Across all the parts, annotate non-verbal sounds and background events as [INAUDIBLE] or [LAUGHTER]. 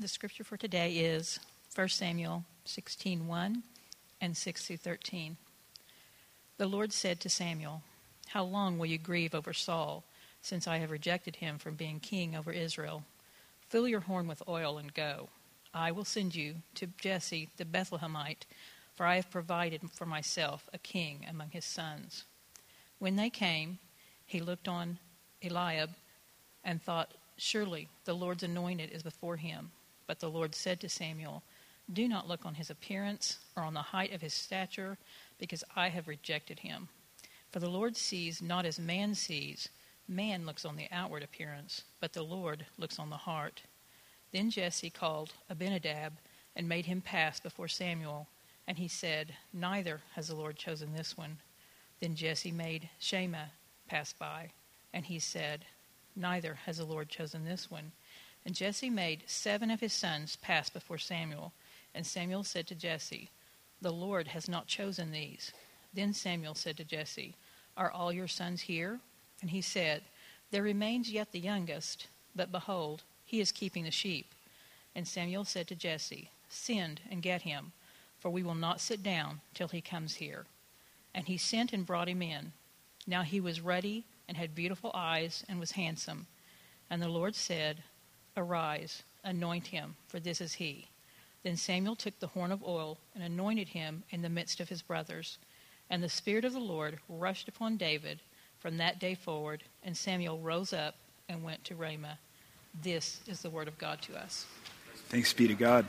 The scripture for today is 1 Samuel 16:1 and 6 through 13. The Lord said to Samuel, How long will you grieve over Saul, since I have rejected him from being king over Israel? Fill your horn with oil and go. I will send you to Jesse the Bethlehemite, for I have provided for myself a king among his sons. When they came, he looked on Eliab and thought, Surely the Lord's anointed is before him. But the Lord said to Samuel, Do not look on his appearance or on the height of his stature, because I have rejected him. For the Lord sees not as man sees. Man looks on the outward appearance, but the Lord looks on the heart. Then Jesse called Abinadab and made him pass before Samuel. And he said, Neither has the Lord chosen this one. Then Jesse made Shammah pass by. And he said, Neither has the Lord chosen this one. And Jesse made seven of his sons pass before Samuel. And Samuel said to Jesse, The Lord has not chosen these. Then Samuel said to Jesse, Are all your sons here? And he said, There remains yet the youngest, but behold, he is keeping the sheep. And Samuel said to Jesse, Send and get him, for we will not sit down till he comes here. And he sent and brought him in. Now he was ruddy and had beautiful eyes and was handsome. And the Lord said, Arise, anoint him, for this is he. Then Samuel took the horn of oil and anointed him in the midst of his brothers. And the Spirit of the Lord rushed upon David from that day forward, and Samuel rose up and went to Ramah. This is the word of God to us. Thanks be to God.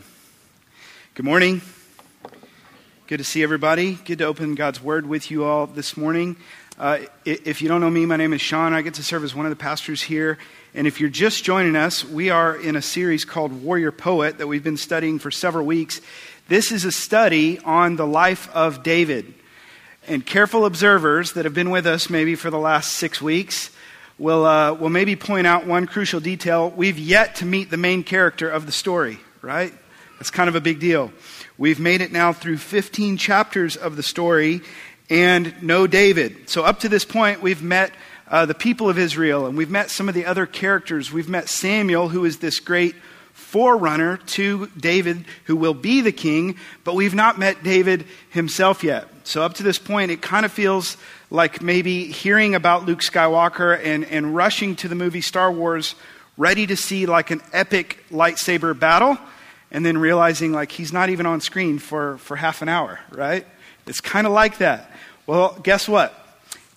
Good morning. Good to see everybody. Good to open God's word with you all this morning. Uh, if you don't know me, my name is Sean. I get to serve as one of the pastors here. And if you're just joining us, we are in a series called Warrior Poet that we've been studying for several weeks. This is a study on the life of David. And careful observers that have been with us maybe for the last six weeks will, uh, will maybe point out one crucial detail. We've yet to meet the main character of the story, right? That's kind of a big deal. We've made it now through 15 chapters of the story and no David. So, up to this point, we've met uh, the people of Israel, and we've met some of the other characters. We've met Samuel, who is this great forerunner to David, who will be the king, but we've not met David himself yet. So, up to this point, it kind of feels like maybe hearing about Luke Skywalker and, and rushing to the movie Star Wars, ready to see like an epic lightsaber battle, and then realizing like he's not even on screen for, for half an hour, right? It's kind of like that. Well, guess what?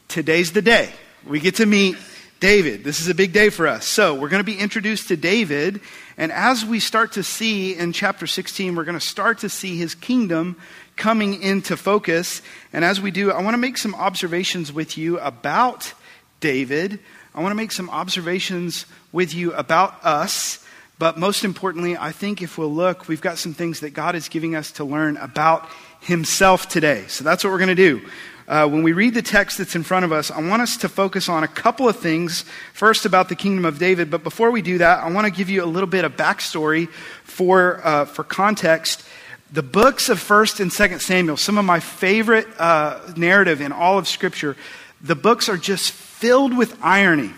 Today's the day. We get to meet David. This is a big day for us. So, we're going to be introduced to David. And as we start to see in chapter 16, we're going to start to see his kingdom coming into focus. And as we do, I want to make some observations with you about David. I want to make some observations with you about us. But most importantly, I think if we'll look, we've got some things that God is giving us to learn about himself today. So that's what we're going to do uh, when we read the text that's in front of us, I want us to focus on a couple of things. First, about the kingdom of David. But before we do that, I want to give you a little bit of backstory for, uh, for context. The books of 1st and 2nd Samuel, some of my favorite uh, narrative in all of Scripture, the books are just filled with irony.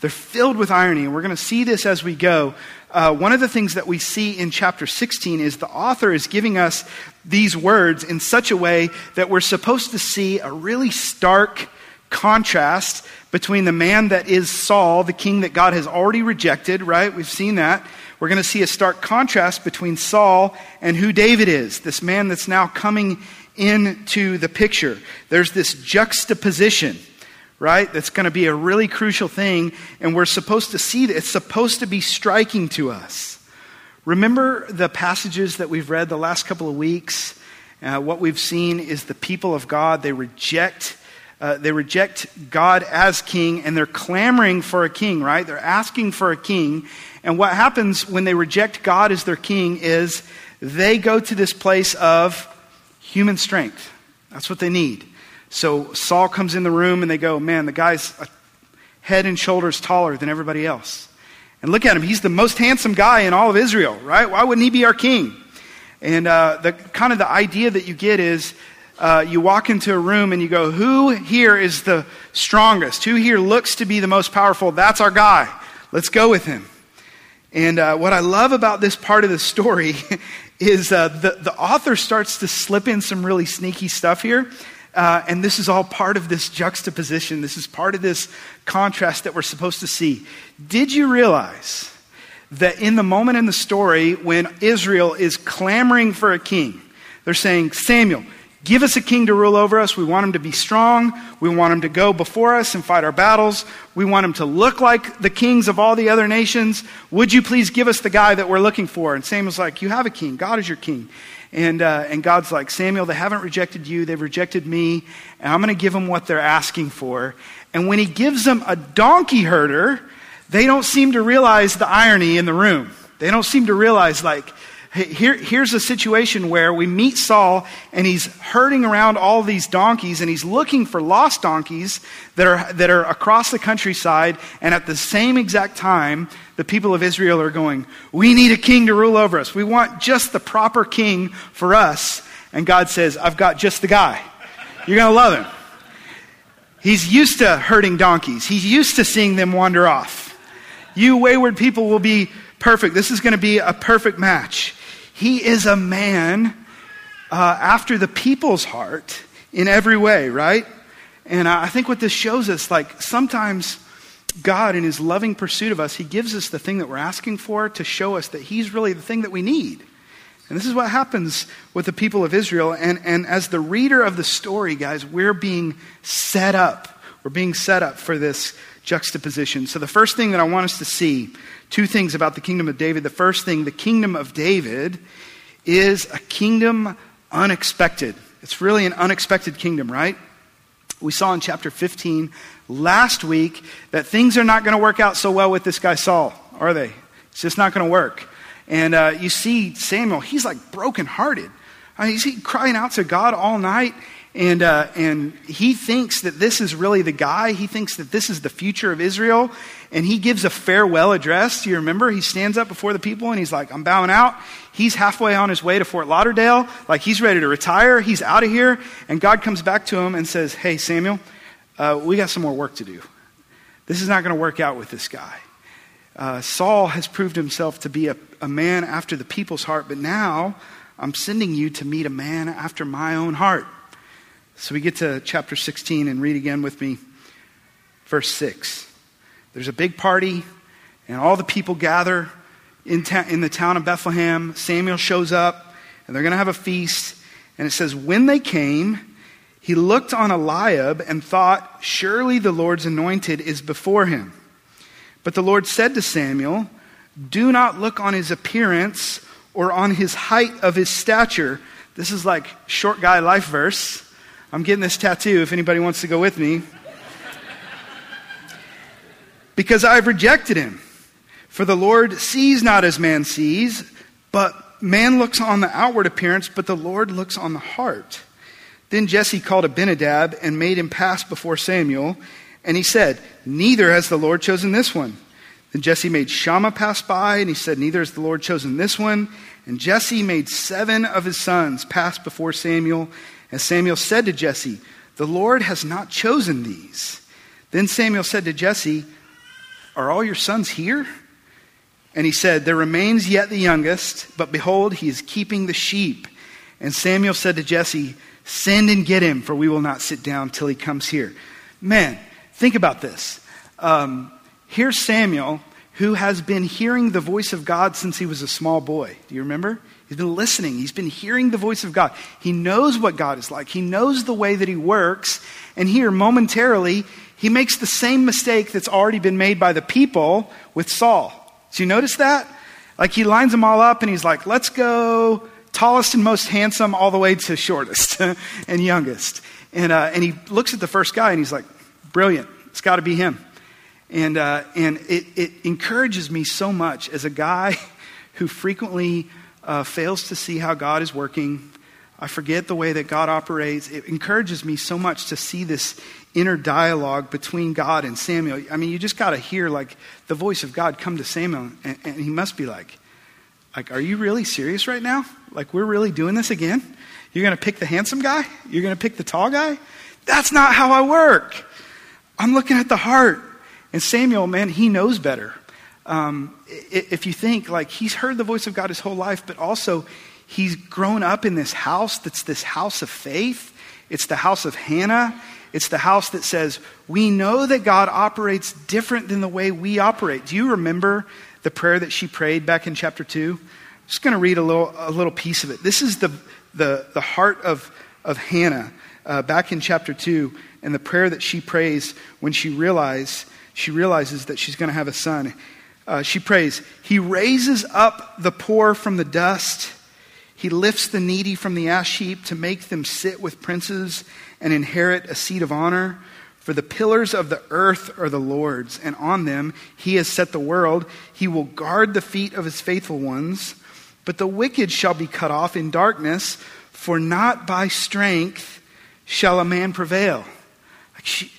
They're filled with irony, and we're going to see this as we go. Uh, one of the things that we see in chapter 16 is the author is giving us these words in such a way that we're supposed to see a really stark contrast between the man that is Saul, the king that God has already rejected, right? We've seen that. We're going to see a stark contrast between Saul and who David is, this man that's now coming into the picture. There's this juxtaposition right? That's going to be a really crucial thing, and we're supposed to see that. It's supposed to be striking to us. Remember the passages that we've read the last couple of weeks? Uh, what we've seen is the people of God, they reject. Uh, they reject God as king and they're clamoring for a king, right? They're asking for a king. And what happens when they reject God as their king is they go to this place of human strength. That's what they need. So Saul comes in the room and they go, Man, the guy's head and shoulders taller than everybody else. And look at him. He's the most handsome guy in all of Israel, right? Why wouldn't he be our king? And uh, the kind of the idea that you get is uh, you walk into a room and you go, Who here is the strongest? Who here looks to be the most powerful? That's our guy. Let's go with him. And uh, what I love about this part of the story [LAUGHS] is uh, the, the author starts to slip in some really sneaky stuff here. Uh, and this is all part of this juxtaposition. This is part of this contrast that we're supposed to see. Did you realize that in the moment in the story when Israel is clamoring for a king, they're saying, Samuel, Give us a king to rule over us. We want him to be strong. We want him to go before us and fight our battles. We want him to look like the kings of all the other nations. Would you please give us the guy that we're looking for? And Samuel's like, You have a king. God is your king. And, uh, and God's like, Samuel, they haven't rejected you. They've rejected me. And I'm going to give them what they're asking for. And when he gives them a donkey herder, they don't seem to realize the irony in the room. They don't seem to realize, like, here, here's a situation where we meet Saul and he's herding around all these donkeys and he's looking for lost donkeys that are, that are across the countryside. And at the same exact time, the people of Israel are going, We need a king to rule over us. We want just the proper king for us. And God says, I've got just the guy. You're going to love him. He's used to herding donkeys, he's used to seeing them wander off. You wayward people will be perfect. This is going to be a perfect match. He is a man uh, after the people's heart in every way, right? And I think what this shows us, like sometimes God, in his loving pursuit of us, he gives us the thing that we're asking for to show us that he's really the thing that we need. And this is what happens with the people of Israel. And, and as the reader of the story, guys, we're being set up. We're being set up for this juxtaposition. So, the first thing that I want us to see two things about the kingdom of David. The first thing, the kingdom of David is a kingdom unexpected. It's really an unexpected kingdom, right? We saw in chapter 15 last week that things are not going to work out so well with this guy Saul, are they? It's just not going to work. And uh, you see Samuel, he's like brokenhearted. I mean, he's crying out to God all night, and, uh, and he thinks that this is really the guy. He thinks that this is the future of Israel. And he gives a farewell address. Do you remember? He stands up before the people and he's like, I'm bowing out. He's halfway on his way to Fort Lauderdale. Like he's ready to retire. He's out of here. And God comes back to him and says, Hey, Samuel, uh, we got some more work to do. This is not going to work out with this guy. Uh, Saul has proved himself to be a, a man after the people's heart, but now I'm sending you to meet a man after my own heart. So we get to chapter 16 and read again with me, verse 6. There's a big party, and all the people gather in, ta- in the town of Bethlehem. Samuel shows up, and they're going to have a feast. And it says, When they came, he looked on Eliab and thought, Surely the Lord's anointed is before him. But the Lord said to Samuel, Do not look on his appearance or on his height of his stature. This is like short guy life verse. I'm getting this tattoo if anybody wants to go with me. because I've rejected him. For the Lord sees not as man sees, but man looks on the outward appearance, but the Lord looks on the heart. Then Jesse called Abinadab and made him pass before Samuel, and he said, Neither has the Lord chosen this one. Then Jesse made Shammah pass by, and he said, Neither has the Lord chosen this one. And Jesse made seven of his sons pass before Samuel, and Samuel said to Jesse, The Lord has not chosen these. Then Samuel said to Jesse, Are all your sons here? And he said, There remains yet the youngest, but behold, he is keeping the sheep. And Samuel said to Jesse, Send and get him, for we will not sit down till he comes here. Man, think about this. Um, here's Samuel, who has been hearing the voice of God since he was a small boy. Do you remember? He's been listening. He's been hearing the voice of God. He knows what God is like. He knows the way that He works. And here, momentarily, he makes the same mistake that's already been made by the people with Saul. Do you notice that? Like he lines them all up and he's like, let's go tallest and most handsome all the way to shortest [LAUGHS] and youngest. And, uh, and he looks at the first guy and he's like, brilliant. It's got to be him. And, uh, and it, it encourages me so much as a guy [LAUGHS] who frequently uh, fails to see how God is working. I forget the way that God operates. It encourages me so much to see this inner dialogue between God and Samuel. I mean, you just got to hear like the voice of God come to Samuel, and, and, he must be like, like, are you really serious right now? Like, we're really doing this again? You're going to pick the handsome guy? You're going to pick the tall guy? That's not how I work. I'm looking at the heart. And Samuel, man, he knows better. Um, if you think like he's heard the voice of God his whole life, but also he's grown up in this house that's this house of faith. It's the house of Hannah. It's the house that says, We know that God operates different than the way we operate. Do you remember the prayer that she prayed back in chapter 2? I'm just going to read a little, a little piece of it. This is the, the, the heart of, of Hannah uh, back in chapter 2 and the prayer that she prays when she, realize, she realizes that she's going to have a son. Uh, she prays, He raises up the poor from the dust. He lifts the needy from the ash heap to make them sit with princes and inherit a seat of honor. For the pillars of the earth are the Lord's, and on them he has set the world. He will guard the feet of his faithful ones. But the wicked shall be cut off in darkness, for not by strength shall a man prevail. Like she,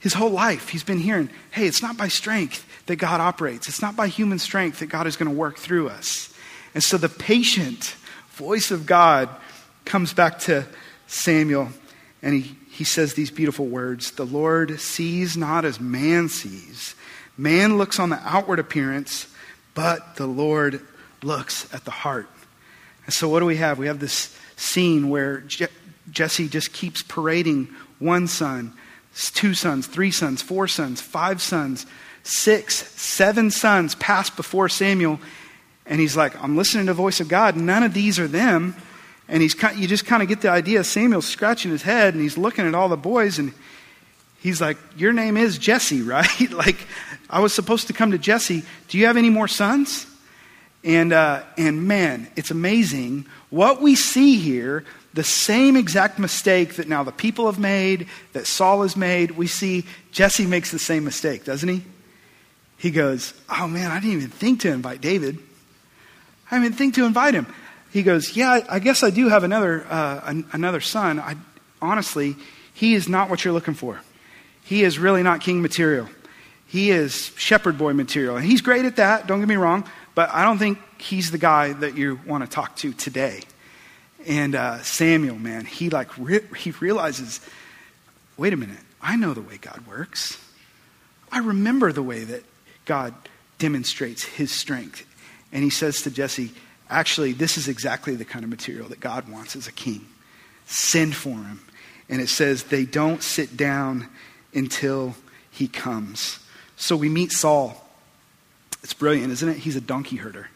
his whole life, he's been hearing, hey, it's not by strength that God operates, it's not by human strength that God is going to work through us. And so the patient voice of God comes back to Samuel and he, he says these beautiful words The Lord sees not as man sees. Man looks on the outward appearance, but the Lord looks at the heart. And so, what do we have? We have this scene where Je- Jesse just keeps parading one son, two sons, three sons, four sons, five sons, six, seven sons pass before Samuel. And he's like, I'm listening to the voice of God. None of these are them. And he's, you just kind of get the idea. Samuel's scratching his head and he's looking at all the boys and he's like, Your name is Jesse, [LAUGHS] right? like, I was supposed to come to Jesse. Do you have any more sons? And, uh, and man, it's amazing what we see here. The same exact mistake that now the people have made, that Saul has made, we see Jesse makes the same mistake, doesn't he? He goes, Oh man, I didn't even think to invite David. I didn't even think to invite him he goes, Yeah, I guess I do have another, uh, an, another son. I, honestly, he is not what you're looking for. He is really not king material. He is shepherd boy material. And he's great at that, don't get me wrong, but I don't think he's the guy that you want to talk to today. And uh, Samuel, man, he like re- he realizes, wait a minute, I know the way God works. I remember the way that God demonstrates his strength. And he says to Jesse, Actually, this is exactly the kind of material that God wants as a king. Send for him. And it says they don't sit down until he comes. So we meet Saul. It's brilliant, isn't it? He's a donkey herder.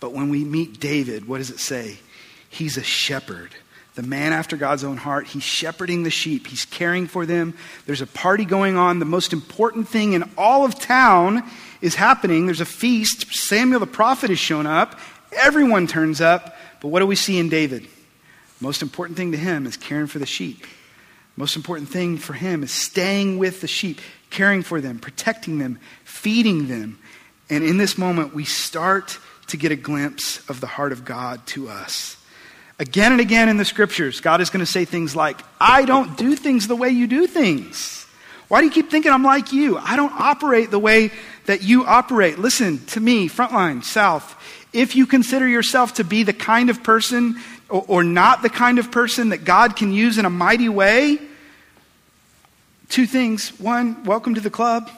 But when we meet David, what does it say? He's a shepherd. The man after God's own heart. He's shepherding the sheep. He's caring for them. There's a party going on. The most important thing in all of town is happening. There's a feast. Samuel the prophet has shown up, Everyone turns up, but what do we see in David? Most important thing to him is caring for the sheep. Most important thing for him is staying with the sheep, caring for them, protecting them, feeding them. And in this moment, we start to get a glimpse of the heart of God to us. Again and again in the scriptures, God is going to say things like, I don't do things the way you do things. Why do you keep thinking I'm like you? I don't operate the way that you operate. Listen to me, Frontline, South if you consider yourself to be the kind of person or, or not the kind of person that God can use in a mighty way, two things. One, welcome to the club.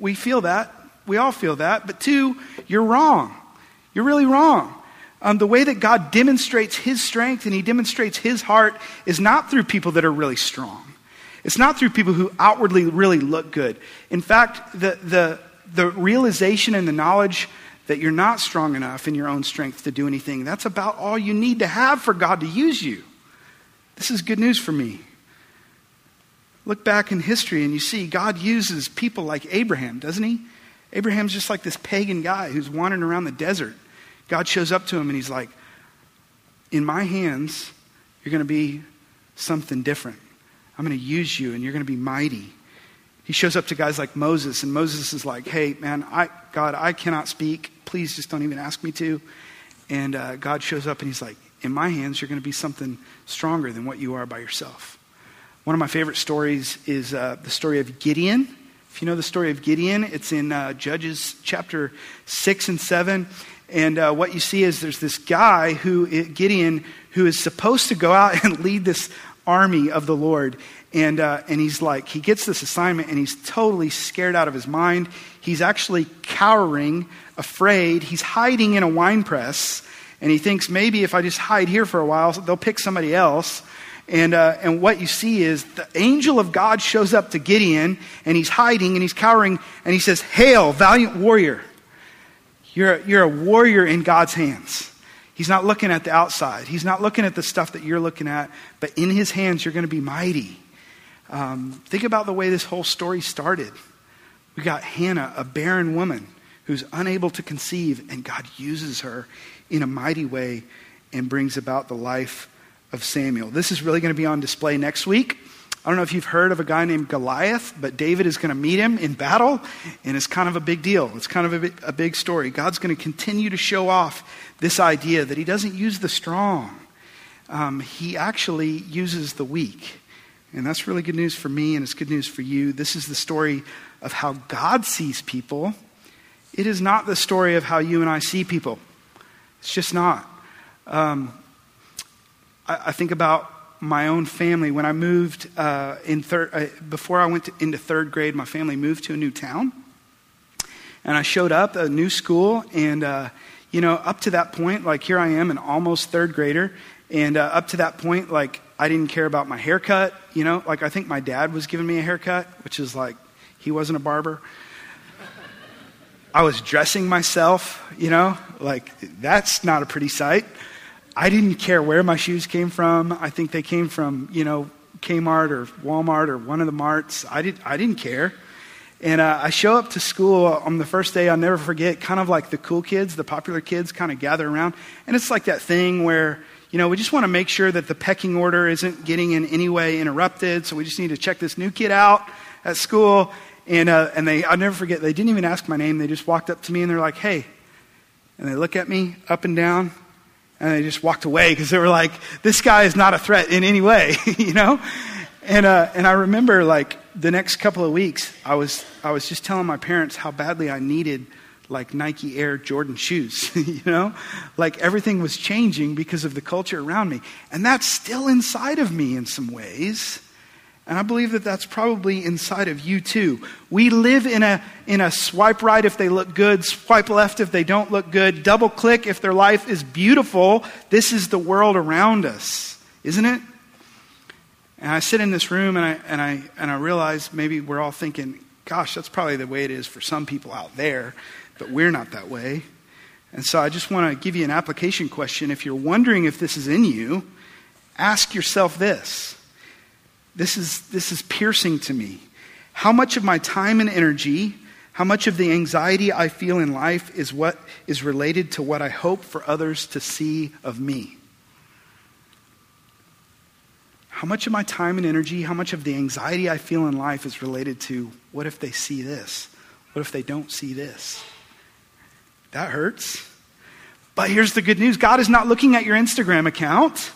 We feel that. We all feel that. But two, you're wrong. You're really wrong. Um, the way that God demonstrates his strength and he demonstrates his heart is not through people that are really strong. It's not through people who outwardly really look good. In fact, the, the, the realization and the knowledge that you're not strong enough in your own strength to do anything. That's about all you need to have for God to use you. This is good news for me. Look back in history and you see God uses people like Abraham, doesn't he? Abraham's just like this pagan guy who's wandering around the desert. God shows up to him and he's like, In my hands, you're going to be something different. I'm going to use you and you're going to be mighty. He shows up to guys like Moses, and Moses is like, Hey, man, I, God, I cannot speak. Please just don't even ask me to. And uh, God shows up and he's like, In my hands, you're going to be something stronger than what you are by yourself. One of my favorite stories is uh, the story of Gideon. If you know the story of Gideon, it's in uh, Judges chapter 6 and 7. And uh, what you see is there's this guy who, Gideon, who is supposed to go out [LAUGHS] and lead this army of the Lord. And, uh, and he's like, he gets this assignment and he's totally scared out of his mind. He's actually cowering, afraid. He's hiding in a wine press. And he thinks maybe if I just hide here for a while, they'll pick somebody else. And, uh, and what you see is the angel of God shows up to Gideon, and he's hiding and he's cowering, and he says, Hail, valiant warrior. You're a, you're a warrior in God's hands. He's not looking at the outside, he's not looking at the stuff that you're looking at, but in his hands, you're going to be mighty. Um, think about the way this whole story started. We got Hannah, a barren woman who's unable to conceive, and God uses her in a mighty way and brings about the life of Samuel. This is really going to be on display next week. I don't know if you've heard of a guy named Goliath, but David is going to meet him in battle, and it's kind of a big deal. It's kind of a big, a big story. God's going to continue to show off this idea that he doesn't use the strong, um, he actually uses the weak. And that's really good news for me, and it's good news for you. This is the story of how God sees people. It is not the story of how you and I see people. It's just not. Um, I, I, think about my own family. When I moved uh, in third, uh, before I went to, into third grade, my family moved to a new town, and I showed up a new school, and uh, you know, up to that point, like here I am, an almost third grader, and uh, up to that point, like I didn't care about my haircut. You know, like I think my dad was giving me a haircut, which is like he wasn't a barber. I was dressing myself, you know, like that's not a pretty sight. I didn't care where my shoes came from. I think they came from, you know, Kmart or Walmart or one of the marts. I, did, I didn't care. And uh, I show up to school on the first day, I'll never forget, kind of like the cool kids, the popular kids kind of gather around. And it's like that thing where, you know, we just want to make sure that the pecking order isn't getting in any way interrupted. So we just need to check this new kid out at school. And, uh, and they, I'll never forget, they didn't even ask my name. They just walked up to me and they're like, hey. And they look at me up and down and they just walked away because they were like, this guy is not a threat in any way, [LAUGHS] you know? And, uh, and I remember like the next couple of weeks, I was, I was just telling my parents how badly I needed like Nike Air Jordan shoes, [LAUGHS] you know? Like everything was changing because of the culture around me. And that's still inside of me in some ways. And I believe that that's probably inside of you too. We live in a, in a swipe right if they look good, swipe left if they don't look good, double click if their life is beautiful. This is the world around us, isn't it? And I sit in this room and I, and I, and I realize maybe we're all thinking, gosh, that's probably the way it is for some people out there, but we're not that way. And so I just want to give you an application question. If you're wondering if this is in you, ask yourself this this is, this is piercing to me. How much of my time and energy, how much of the anxiety I feel in life is what is related to what I hope for others to see of me? How much of my time and energy, how much of the anxiety I feel in life is related to what if they see this? What if they don't see this? That hurts. But here's the good news God is not looking at your Instagram account,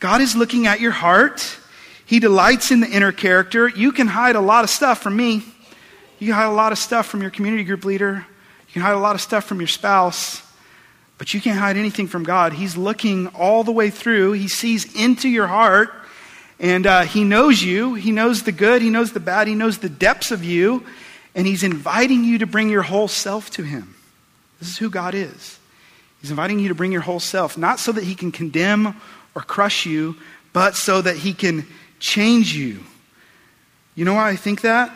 God is looking at your heart. He delights in the inner character. You can hide a lot of stuff from me. You can hide a lot of stuff from your community group leader. You can hide a lot of stuff from your spouse. But you can't hide anything from God. He's looking all the way through. He sees into your heart. And uh, He knows you. He knows the good. He knows the bad. He knows the depths of you. And He's inviting you to bring your whole self to Him. This is who God is. He's inviting you to bring your whole self, not so that He can condemn or crush you, but so that He can change you. You know why I think that?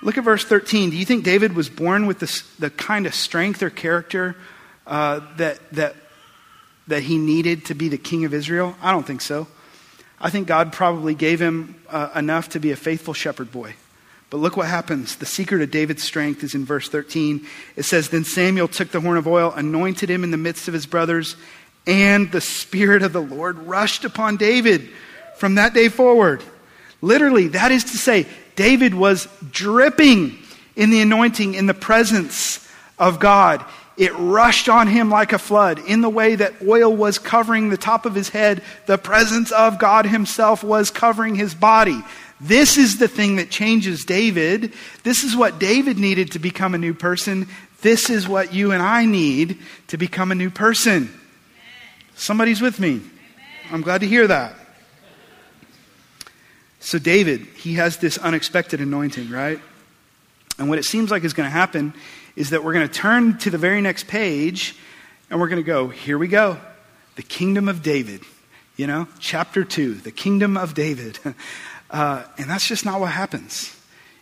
Look at verse 13. Do you think David was born with the, the kind of strength or character uh, that, that, that he needed to be the king of Israel? I don't think so. I think God probably gave him uh, enough to be a faithful shepherd boy. But look what happens. The secret of David's strength is in verse 13. It says, Then Samuel took the horn of oil, anointed him in the midst of his brothers, and the Spirit of the Lord rushed upon David from that day forward. Literally, that is to say, David was dripping in the anointing, in the presence of God. It rushed on him like a flood. In the way that oil was covering the top of his head, the presence of God himself was covering his body. This is the thing that changes David. This is what David needed to become a new person. This is what you and I need to become a new person. Somebody's with me. I'm glad to hear that. So, David, he has this unexpected anointing, right? And what it seems like is going to happen is that we're going to turn to the very next page and we're going to go, here we go, the kingdom of David. You know, chapter 2, the kingdom of David. [LAUGHS] Uh, and that's just not what happens.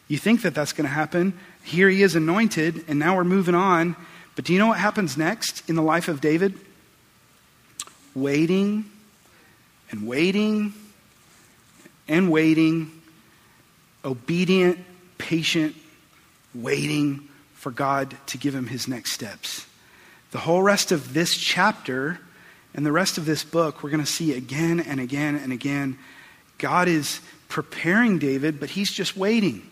You think that that's going to happen. Here he is anointed, and now we're moving on. But do you know what happens next in the life of David? Waiting and waiting and waiting, obedient, patient, waiting for God to give him his next steps. The whole rest of this chapter and the rest of this book, we're going to see again and again and again. God is preparing David, but he's just waiting.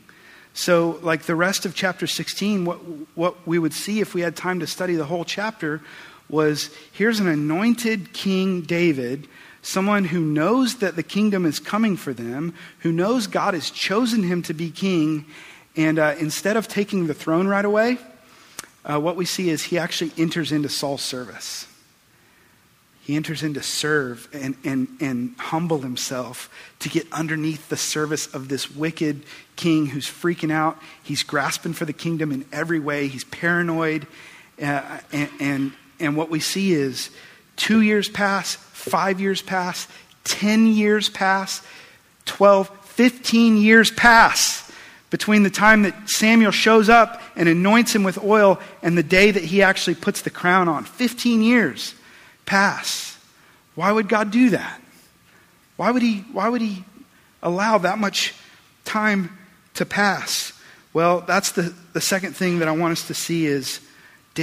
So, like the rest of chapter 16, what, what we would see if we had time to study the whole chapter was here's an anointed king David, someone who knows that the kingdom is coming for them, who knows God has chosen him to be king, and uh, instead of taking the throne right away, uh, what we see is he actually enters into Saul's service. He enters in to serve and, and, and humble himself to get underneath the service of this wicked king who's freaking out. He's grasping for the kingdom in every way. He's paranoid. Uh, and, and, and what we see is two years pass, five years pass, 10 years pass, 12, 15 years pass between the time that Samuel shows up and anoints him with oil and the day that he actually puts the crown on. 15 years pass. Why would God do that? Why would he, why would he allow that much time to pass? Well, that's the, the second thing that I want us to see is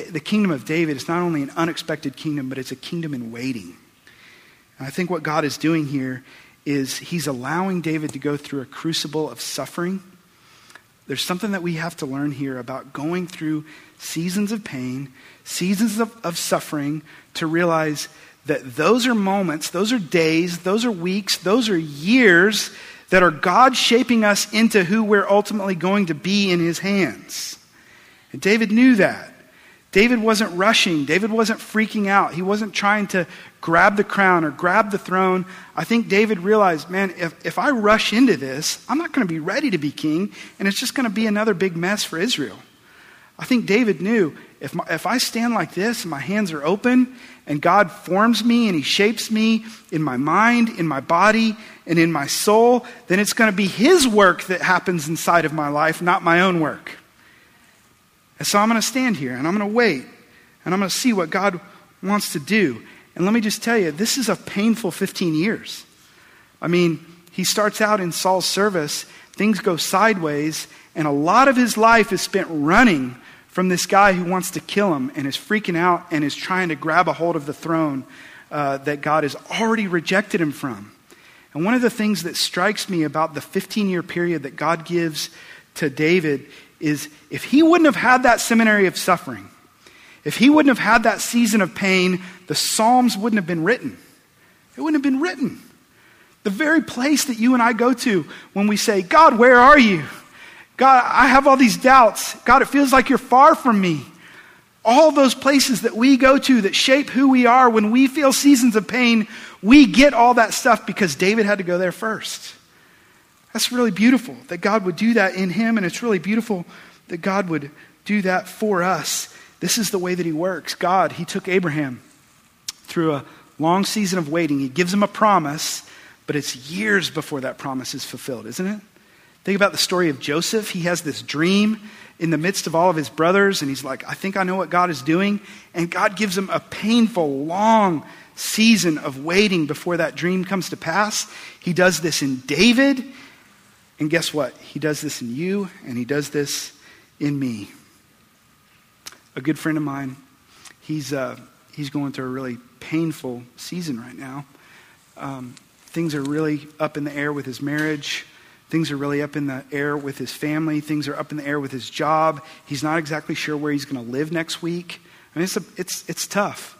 the kingdom of David is not only an unexpected kingdom, but it's a kingdom in waiting. And I think what God is doing here is he's allowing David to go through a crucible of suffering. There's something that we have to learn here about going through seasons of pain, seasons of, of suffering, to realize that those are moments, those are days, those are weeks, those are years that are God shaping us into who we're ultimately going to be in His hands. And David knew that. David wasn't rushing. David wasn't freaking out. He wasn't trying to grab the crown or grab the throne. I think David realized, man, if, if I rush into this, I'm not going to be ready to be king, and it's just going to be another big mess for Israel. I think David knew if, my, if I stand like this and my hands are open and God forms me and He shapes me in my mind, in my body, and in my soul, then it's going to be His work that happens inside of my life, not my own work. And so I'm going to stand here and I'm going to wait and I'm going to see what God wants to do. And let me just tell you, this is a painful 15 years. I mean, he starts out in Saul's service, things go sideways, and a lot of his life is spent running from this guy who wants to kill him and is freaking out and is trying to grab a hold of the throne uh, that God has already rejected him from. And one of the things that strikes me about the 15 year period that God gives to David is if he wouldn't have had that seminary of suffering, if he wouldn't have had that season of pain, the Psalms wouldn't have been written. It wouldn't have been written. The very place that you and I go to when we say, God, where are you? God, I have all these doubts. God, it feels like you're far from me. All those places that we go to that shape who we are when we feel seasons of pain, we get all that stuff because David had to go there first. That's really beautiful that God would do that in him, and it's really beautiful that God would do that for us. This is the way that he works. God, he took Abraham through a long season of waiting. He gives him a promise, but it's years before that promise is fulfilled, isn't it? Think about the story of Joseph. He has this dream in the midst of all of his brothers, and he's like, I think I know what God is doing. And God gives him a painful, long season of waiting before that dream comes to pass. He does this in David, and guess what? He does this in you, and he does this in me. A good friend of mine, he's, uh, he's going through a really painful season right now. Um, things are really up in the air with his marriage. Things are really up in the air with his family. Things are up in the air with his job. He's not exactly sure where he's going to live next week. I mean, it's, a, it's, it's tough.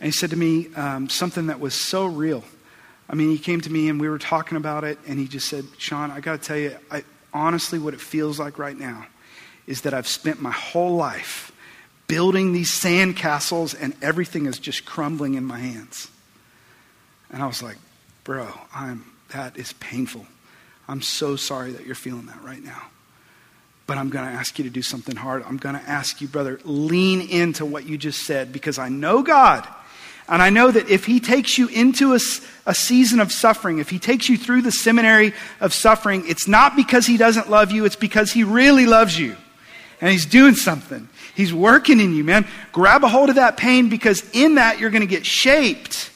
And he said to me um, something that was so real. I mean, he came to me and we were talking about it, and he just said, Sean, I got to tell you, I, honestly, what it feels like right now is that I've spent my whole life building these sand castles, and everything is just crumbling in my hands. And I was like, bro, I'm, that is painful. I'm so sorry that you're feeling that right now. But I'm going to ask you to do something hard. I'm going to ask you, brother, lean into what you just said because I know God. And I know that if He takes you into a, a season of suffering, if He takes you through the seminary of suffering, it's not because He doesn't love you, it's because He really loves you. And He's doing something. He's working in you, man. Grab a hold of that pain because in that you're going to get shaped.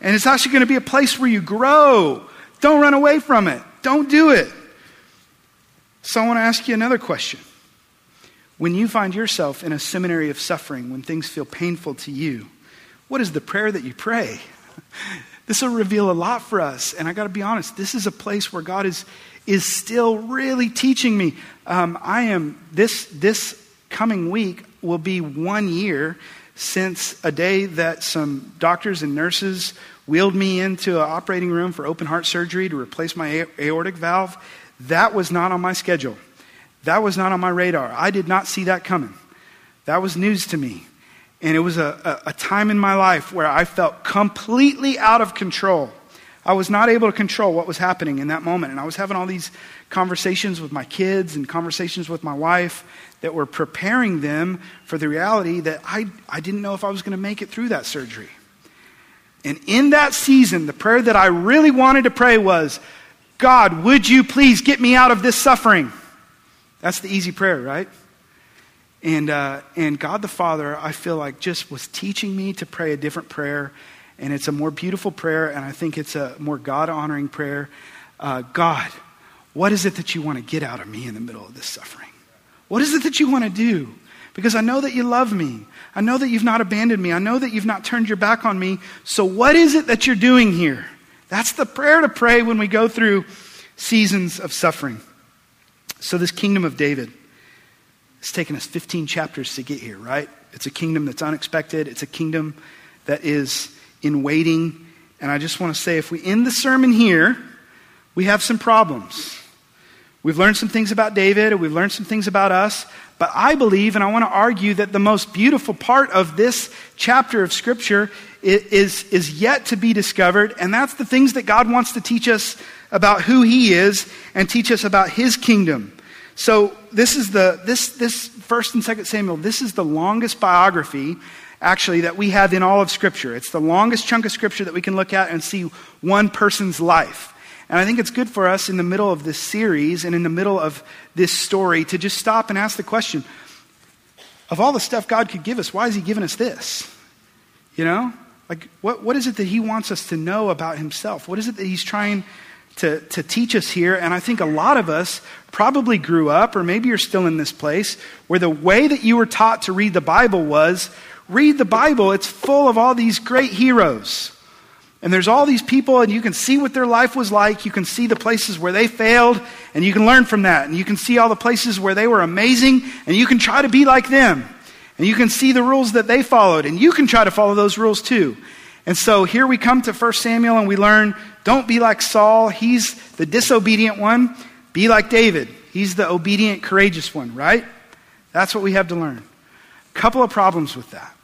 And it's actually going to be a place where you grow. Don't run away from it. Don't do it. So I want to ask you another question. When you find yourself in a seminary of suffering, when things feel painful to you, what is the prayer that you pray? This will reveal a lot for us. And I got to be honest, this is a place where God is, is still really teaching me. Um, I am, this, this coming week will be one year since a day that some doctors and nurses wheeled me into an operating room for open heart surgery to replace my aortic valve. That was not on my schedule. That was not on my radar. I did not see that coming. That was news to me. And it was a, a, a time in my life where I felt completely out of control. I was not able to control what was happening in that moment. And I was having all these conversations with my kids and conversations with my wife that were preparing them for the reality that I, I didn't know if I was going to make it through that surgery. And in that season, the prayer that I really wanted to pray was, God, would you please get me out of this suffering? That's the easy prayer, right? And, uh, and God the Father, I feel like, just was teaching me to pray a different prayer. And it's a more beautiful prayer, and I think it's a more God honoring prayer. Uh, God, what is it that you want to get out of me in the middle of this suffering? What is it that you want to do? Because I know that you love me. I know that you've not abandoned me. I know that you've not turned your back on me. So, what is it that you're doing here? That's the prayer to pray when we go through seasons of suffering. So, this kingdom of David, it's taken us 15 chapters to get here, right? It's a kingdom that's unexpected, it's a kingdom that is in waiting. And I just want to say if we end the sermon here, we have some problems. We've learned some things about David, and we've learned some things about us, but I believe and I want to argue that the most beautiful part of this chapter of Scripture is, is yet to be discovered, and that's the things that God wants to teach us about who He is and teach us about His kingdom. So this is the this this first and second Samuel. This is the longest biography actually that we have in all of Scripture. It's the longest chunk of Scripture that we can look at and see one person's life. And I think it's good for us in the middle of this series and in the middle of this story to just stop and ask the question of all the stuff God could give us, why is He giving us this? You know? Like, what, what is it that He wants us to know about Himself? What is it that He's trying to, to teach us here? And I think a lot of us probably grew up, or maybe you're still in this place, where the way that you were taught to read the Bible was read the Bible, it's full of all these great heroes. And there's all these people, and you can see what their life was like. You can see the places where they failed, and you can learn from that. And you can see all the places where they were amazing, and you can try to be like them. And you can see the rules that they followed, and you can try to follow those rules too. And so here we come to 1 Samuel, and we learn don't be like Saul. He's the disobedient one. Be like David. He's the obedient, courageous one, right? That's what we have to learn. A couple of problems with that.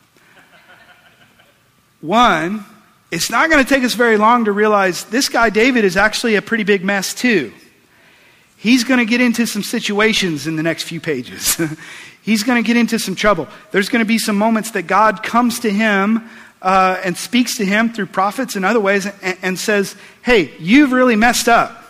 One, it's not going to take us very long to realize this guy, David, is actually a pretty big mess, too. He's going to get into some situations in the next few pages. [LAUGHS] He's going to get into some trouble. There's going to be some moments that God comes to him uh, and speaks to him through prophets and other ways and, and says, Hey, you've really messed up.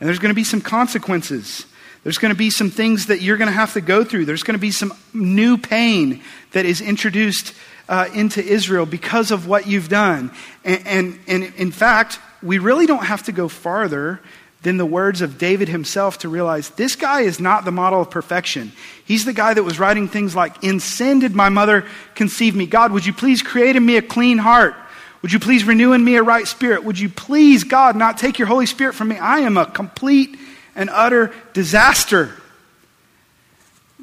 And there's going to be some consequences. There's going to be some things that you're going to have to go through. There's going to be some new pain that is introduced uh, into Israel because of what you've done. And, and, and in fact, we really don't have to go farther than the words of David himself to realize this guy is not the model of perfection. He's the guy that was writing things like, In sin did my mother conceive me. God, would you please create in me a clean heart? Would you please renew in me a right spirit? Would you please, God, not take your Holy Spirit from me? I am a complete and utter disaster.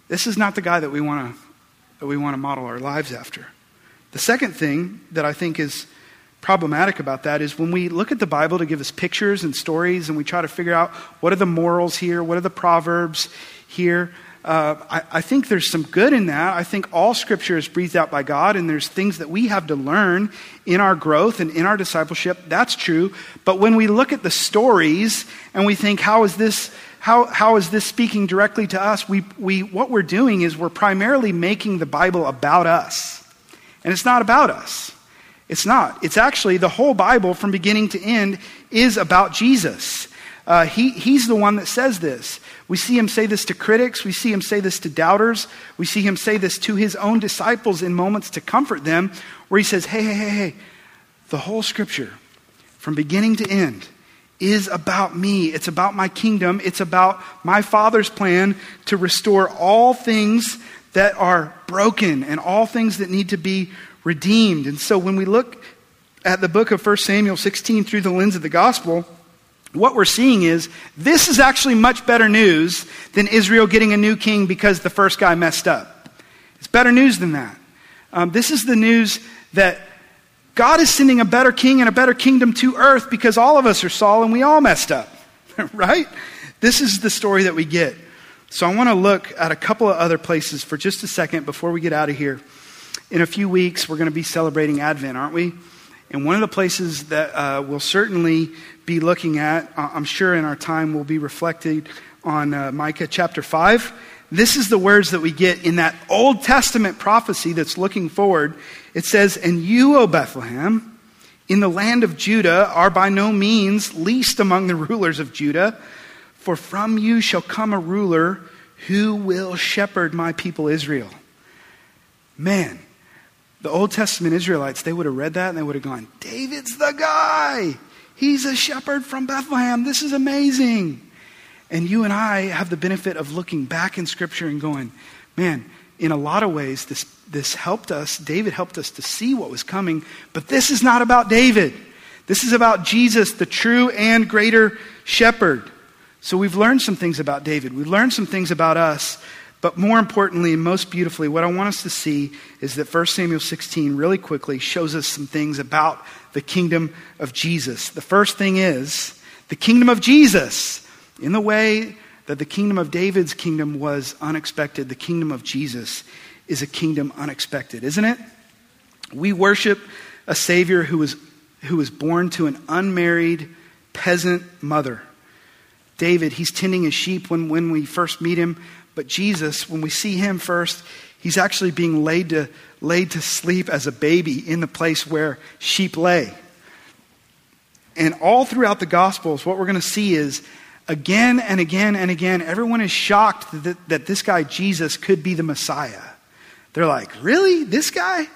This is not the guy that we want to that we want to model our lives after. The second thing that I think is problematic about that is when we look at the Bible to give us pictures and stories and we try to figure out what are the morals here, what are the proverbs here, uh, I, I, think there's some good in that. I think all scripture is breathed out by God, and there's things that we have to learn in our growth and in our discipleship. That's true. But when we look at the stories and we think, how is this? How, how is this speaking directly to us? We, we, what we're doing is we're primarily making the Bible about us. And it's not about us. It's not. It's actually the whole Bible from beginning to end is about Jesus. Uh, he, he's the one that says this. We see him say this to critics. We see him say this to doubters. We see him say this to his own disciples in moments to comfort them, where he says, Hey, hey, hey, hey, the whole scripture, from beginning to end, is about me. It's about my kingdom. It's about my Father's plan to restore all things that are broken and all things that need to be redeemed. And so when we look at the book of 1 Samuel 16 through the lens of the gospel, what we're seeing is this is actually much better news than Israel getting a new king because the first guy messed up. It's better news than that. Um, this is the news that God is sending a better king and a better kingdom to earth because all of us are Saul and we all messed up, [LAUGHS] right? This is the story that we get. So I want to look at a couple of other places for just a second before we get out of here. In a few weeks, we're going to be celebrating Advent, aren't we? And one of the places that uh, we'll certainly be looking at, uh, I'm sure in our time, will be reflected on uh, Micah chapter 5. This is the words that we get in that Old Testament prophecy that's looking forward. It says, And you, O Bethlehem, in the land of Judah, are by no means least among the rulers of Judah, for from you shall come a ruler who will shepherd my people Israel. Man, the Old Testament Israelites, they would have read that and they would have gone, David's the guy. He's a shepherd from Bethlehem. This is amazing. And you and I have the benefit of looking back in Scripture and going, man, in a lot of ways, this, this helped us. David helped us to see what was coming, but this is not about David. This is about Jesus, the true and greater shepherd. So we've learned some things about David. We've learned some things about us. But more importantly and most beautifully, what I want us to see is that 1 Samuel 16 really quickly shows us some things about the kingdom of Jesus. The first thing is the kingdom of Jesus. In the way that the kingdom of David's kingdom was unexpected, the kingdom of Jesus is a kingdom unexpected, isn't it? We worship a Savior who was, who was born to an unmarried peasant mother. David, he's tending his sheep when, when we first meet him. But Jesus, when we see him first, he's actually being laid to, laid to sleep as a baby in the place where sheep lay. And all throughout the Gospels, what we're going to see is again and again and again, everyone is shocked that, that this guy, Jesus, could be the Messiah. They're like, really? This guy?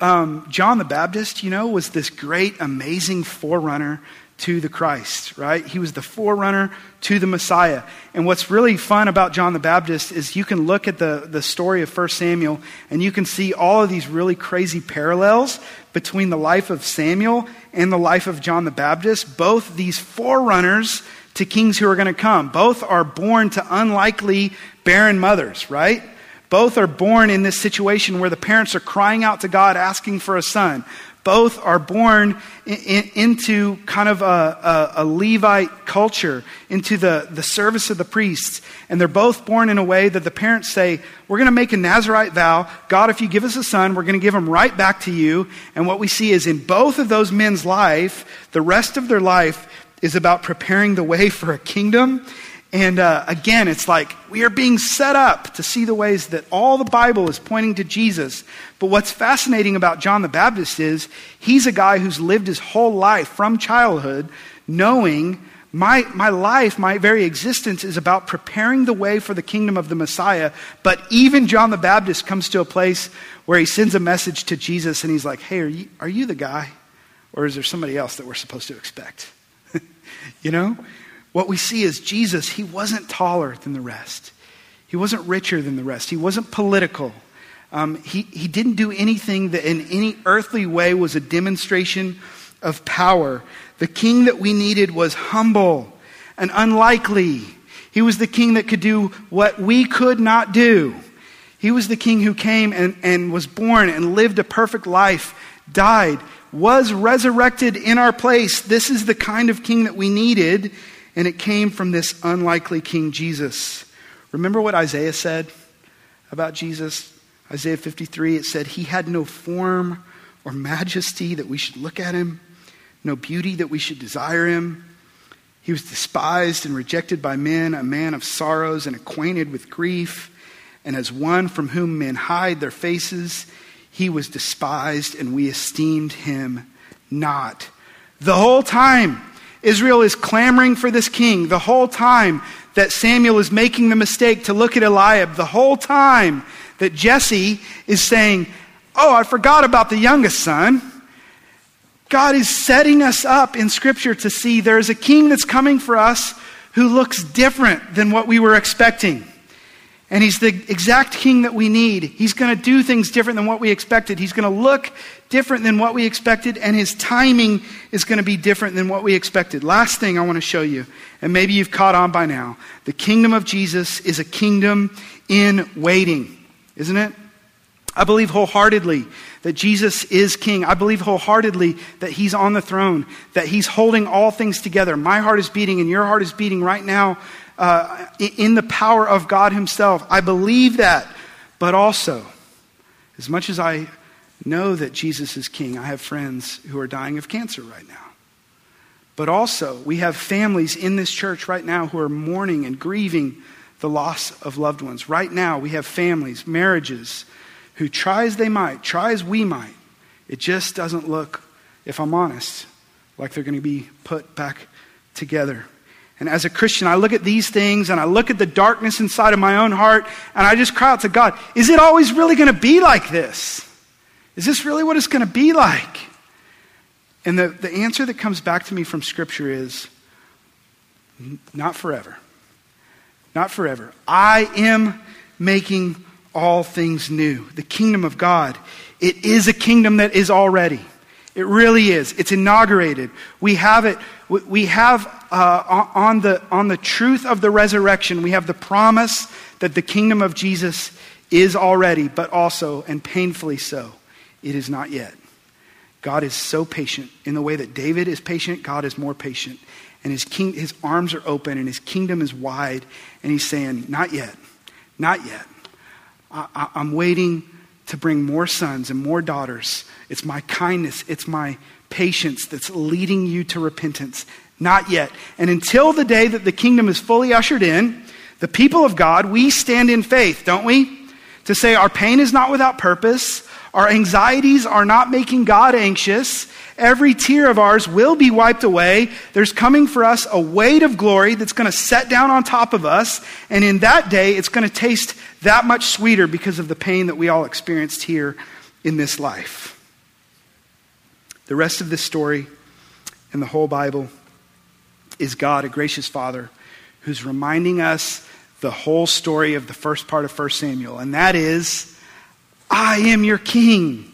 Um, John the Baptist, you know, was this great, amazing forerunner to the Christ, right? He was the forerunner to the Messiah. And what's really fun about John the Baptist is you can look at the, the story of 1 Samuel and you can see all of these really crazy parallels between the life of Samuel and the life of John the Baptist. Both these forerunners to kings who are going to come. Both are born to unlikely barren mothers, right? Both are born in this situation where the parents are crying out to God asking for a son. Both are born in, in, into kind of a, a, a, Levite culture, into the, the service of the priests. And they're both born in a way that the parents say, We're going to make a Nazarite vow. God, if you give us a son, we're going to give him right back to you. And what we see is in both of those men's life, the rest of their life is about preparing the way [LAUGHS] for a kingdom and uh, again, it's like we are being set up to see the ways that all the Bible is pointing to Jesus. But what's fascinating about John the Baptist is he's a guy who's lived his whole life from childhood knowing my, my life, my very existence is about preparing the way for the kingdom of the Messiah. But even John the Baptist comes to a place where he sends a message to Jesus and he's like, hey, are you, are you the guy? Or is there somebody else that we're supposed to expect? [LAUGHS] you know? What we see is Jesus, he wasn't taller than the rest. He wasn't richer than the rest. He wasn't political. Um, he, he didn't do anything that in any earthly way was a demonstration of power. The king that we needed was humble and unlikely. He was the king that could do what we could not do. He was the king who came and, and was born and lived a perfect life, died, was resurrected in our place. This is the kind of king that we needed and it came from this unlikely King Jesus. Remember what Isaiah said about Jesus? Isaiah 53, it said, He had no form or majesty that we should look at him, no beauty that we should desire him. He was despised and rejected by men, a man of sorrows and acquainted with grief. And as one from whom men hide their faces, he was despised and we esteemed him not. The whole time, Israel is clamoring for this king. The whole time that Samuel is making the mistake to look at Eliab. The whole time that Jesse is saying, Oh, I forgot about the youngest son. God is setting us up in Scripture to see there's a king that's coming for us who looks different than what we were expecting. And he's the exact king that we need. He's going to do things different than what we expected. He's going to look different than what we expected, and his timing is going to be different than what we expected. Last thing I want to show you, and maybe you've caught on by now the kingdom of Jesus is a kingdom in waiting, isn't it? I believe wholeheartedly that Jesus is king. I believe wholeheartedly that he's on the throne, that he's holding all things together. My heart is beating and your heart is beating right now uh, in the power of God himself. I believe that. But also, as much as I know that Jesus is king, I have friends who are dying of cancer right now. But also, we have families in this church right now who are mourning and grieving the loss of loved ones. Right now, we have families, marriages, who try as they might, try as we might, it just doesn't look, if I'm honest, like they're going to be put back together. And as a Christian, I look at these things and I look at the darkness inside of my own heart and I just cry out to God, is it always really going to be like this? Is this really what it's going to be like? And the, the answer that comes back to me from Scripture is not forever. Not forever. I am making all things new. The kingdom of God. It is a kingdom that is already. It really is. It's inaugurated. We have it. We have uh, on, the, on the truth of the resurrection, we have the promise that the kingdom of Jesus is already, but also, and painfully so, it is not yet. God is so patient. In the way that David is patient, God is more patient. And his, king, his arms are open and his kingdom is wide. And he's saying, Not yet. Not yet. I, am waiting to bring more sons and more daughters. It's my kindness, it's my patience that's leading you to repentance. Not yet. And until the day that the kingdom is fully ushered in, the people of God, we stand in faith, don't we? To say our pain is not without purpose, our anxieties are not making God anxious. Every tear of ours will be wiped away. There's coming for us a weight of glory that's going to set down on top of us. And in that day, it's going to taste that much sweeter because of the pain that we all experienced here in this life. The rest of this story and the whole Bible is God, a gracious Father, who's reminding us the whole story of the first part of 1 Samuel. And that is I am your king.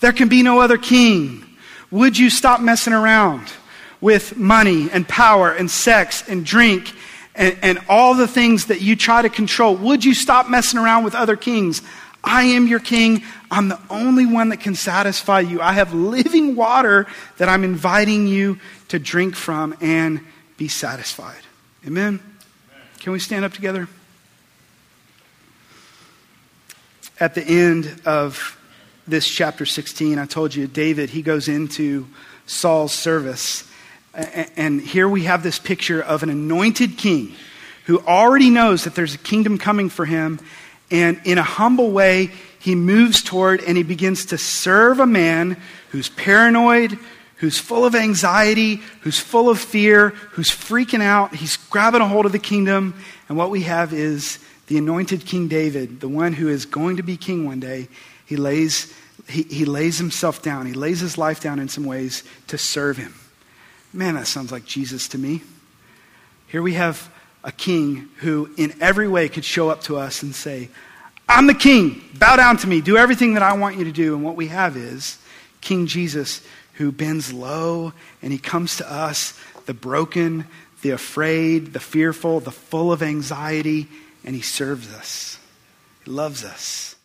There can be no other king. Would you stop messing around with money and power and sex and drink and, and all the things that you try to control? Would you stop messing around with other kings? I am your king. I'm the only one that can satisfy you. I have living water that I'm inviting you to drink from and be satisfied. Amen? Can we stand up together? at the end of this chapter 16, I told you, David, he goes into Saul's service. And here we have this picture of an anointed king who already knows that there's a kingdom coming for him. And in a humble way, he moves toward and he begins to serve a man who's paranoid, who's full of anxiety, who's full of fear, who's freaking out. He's grabbing a hold of the kingdom. And what we have is the anointed King David, the one who is going to be king one day, he lays, he, he lays himself down. He lays his life down in some ways to serve him. Man, that sounds like Jesus to me. Here we have a king who, in every way, could show up to us and say, I'm the king. Bow down to me. Do everything that I want you to do. And what we have is King Jesus who bends low and he comes to us, the broken, the afraid, the fearful, the full of anxiety and He serves us. He loves us.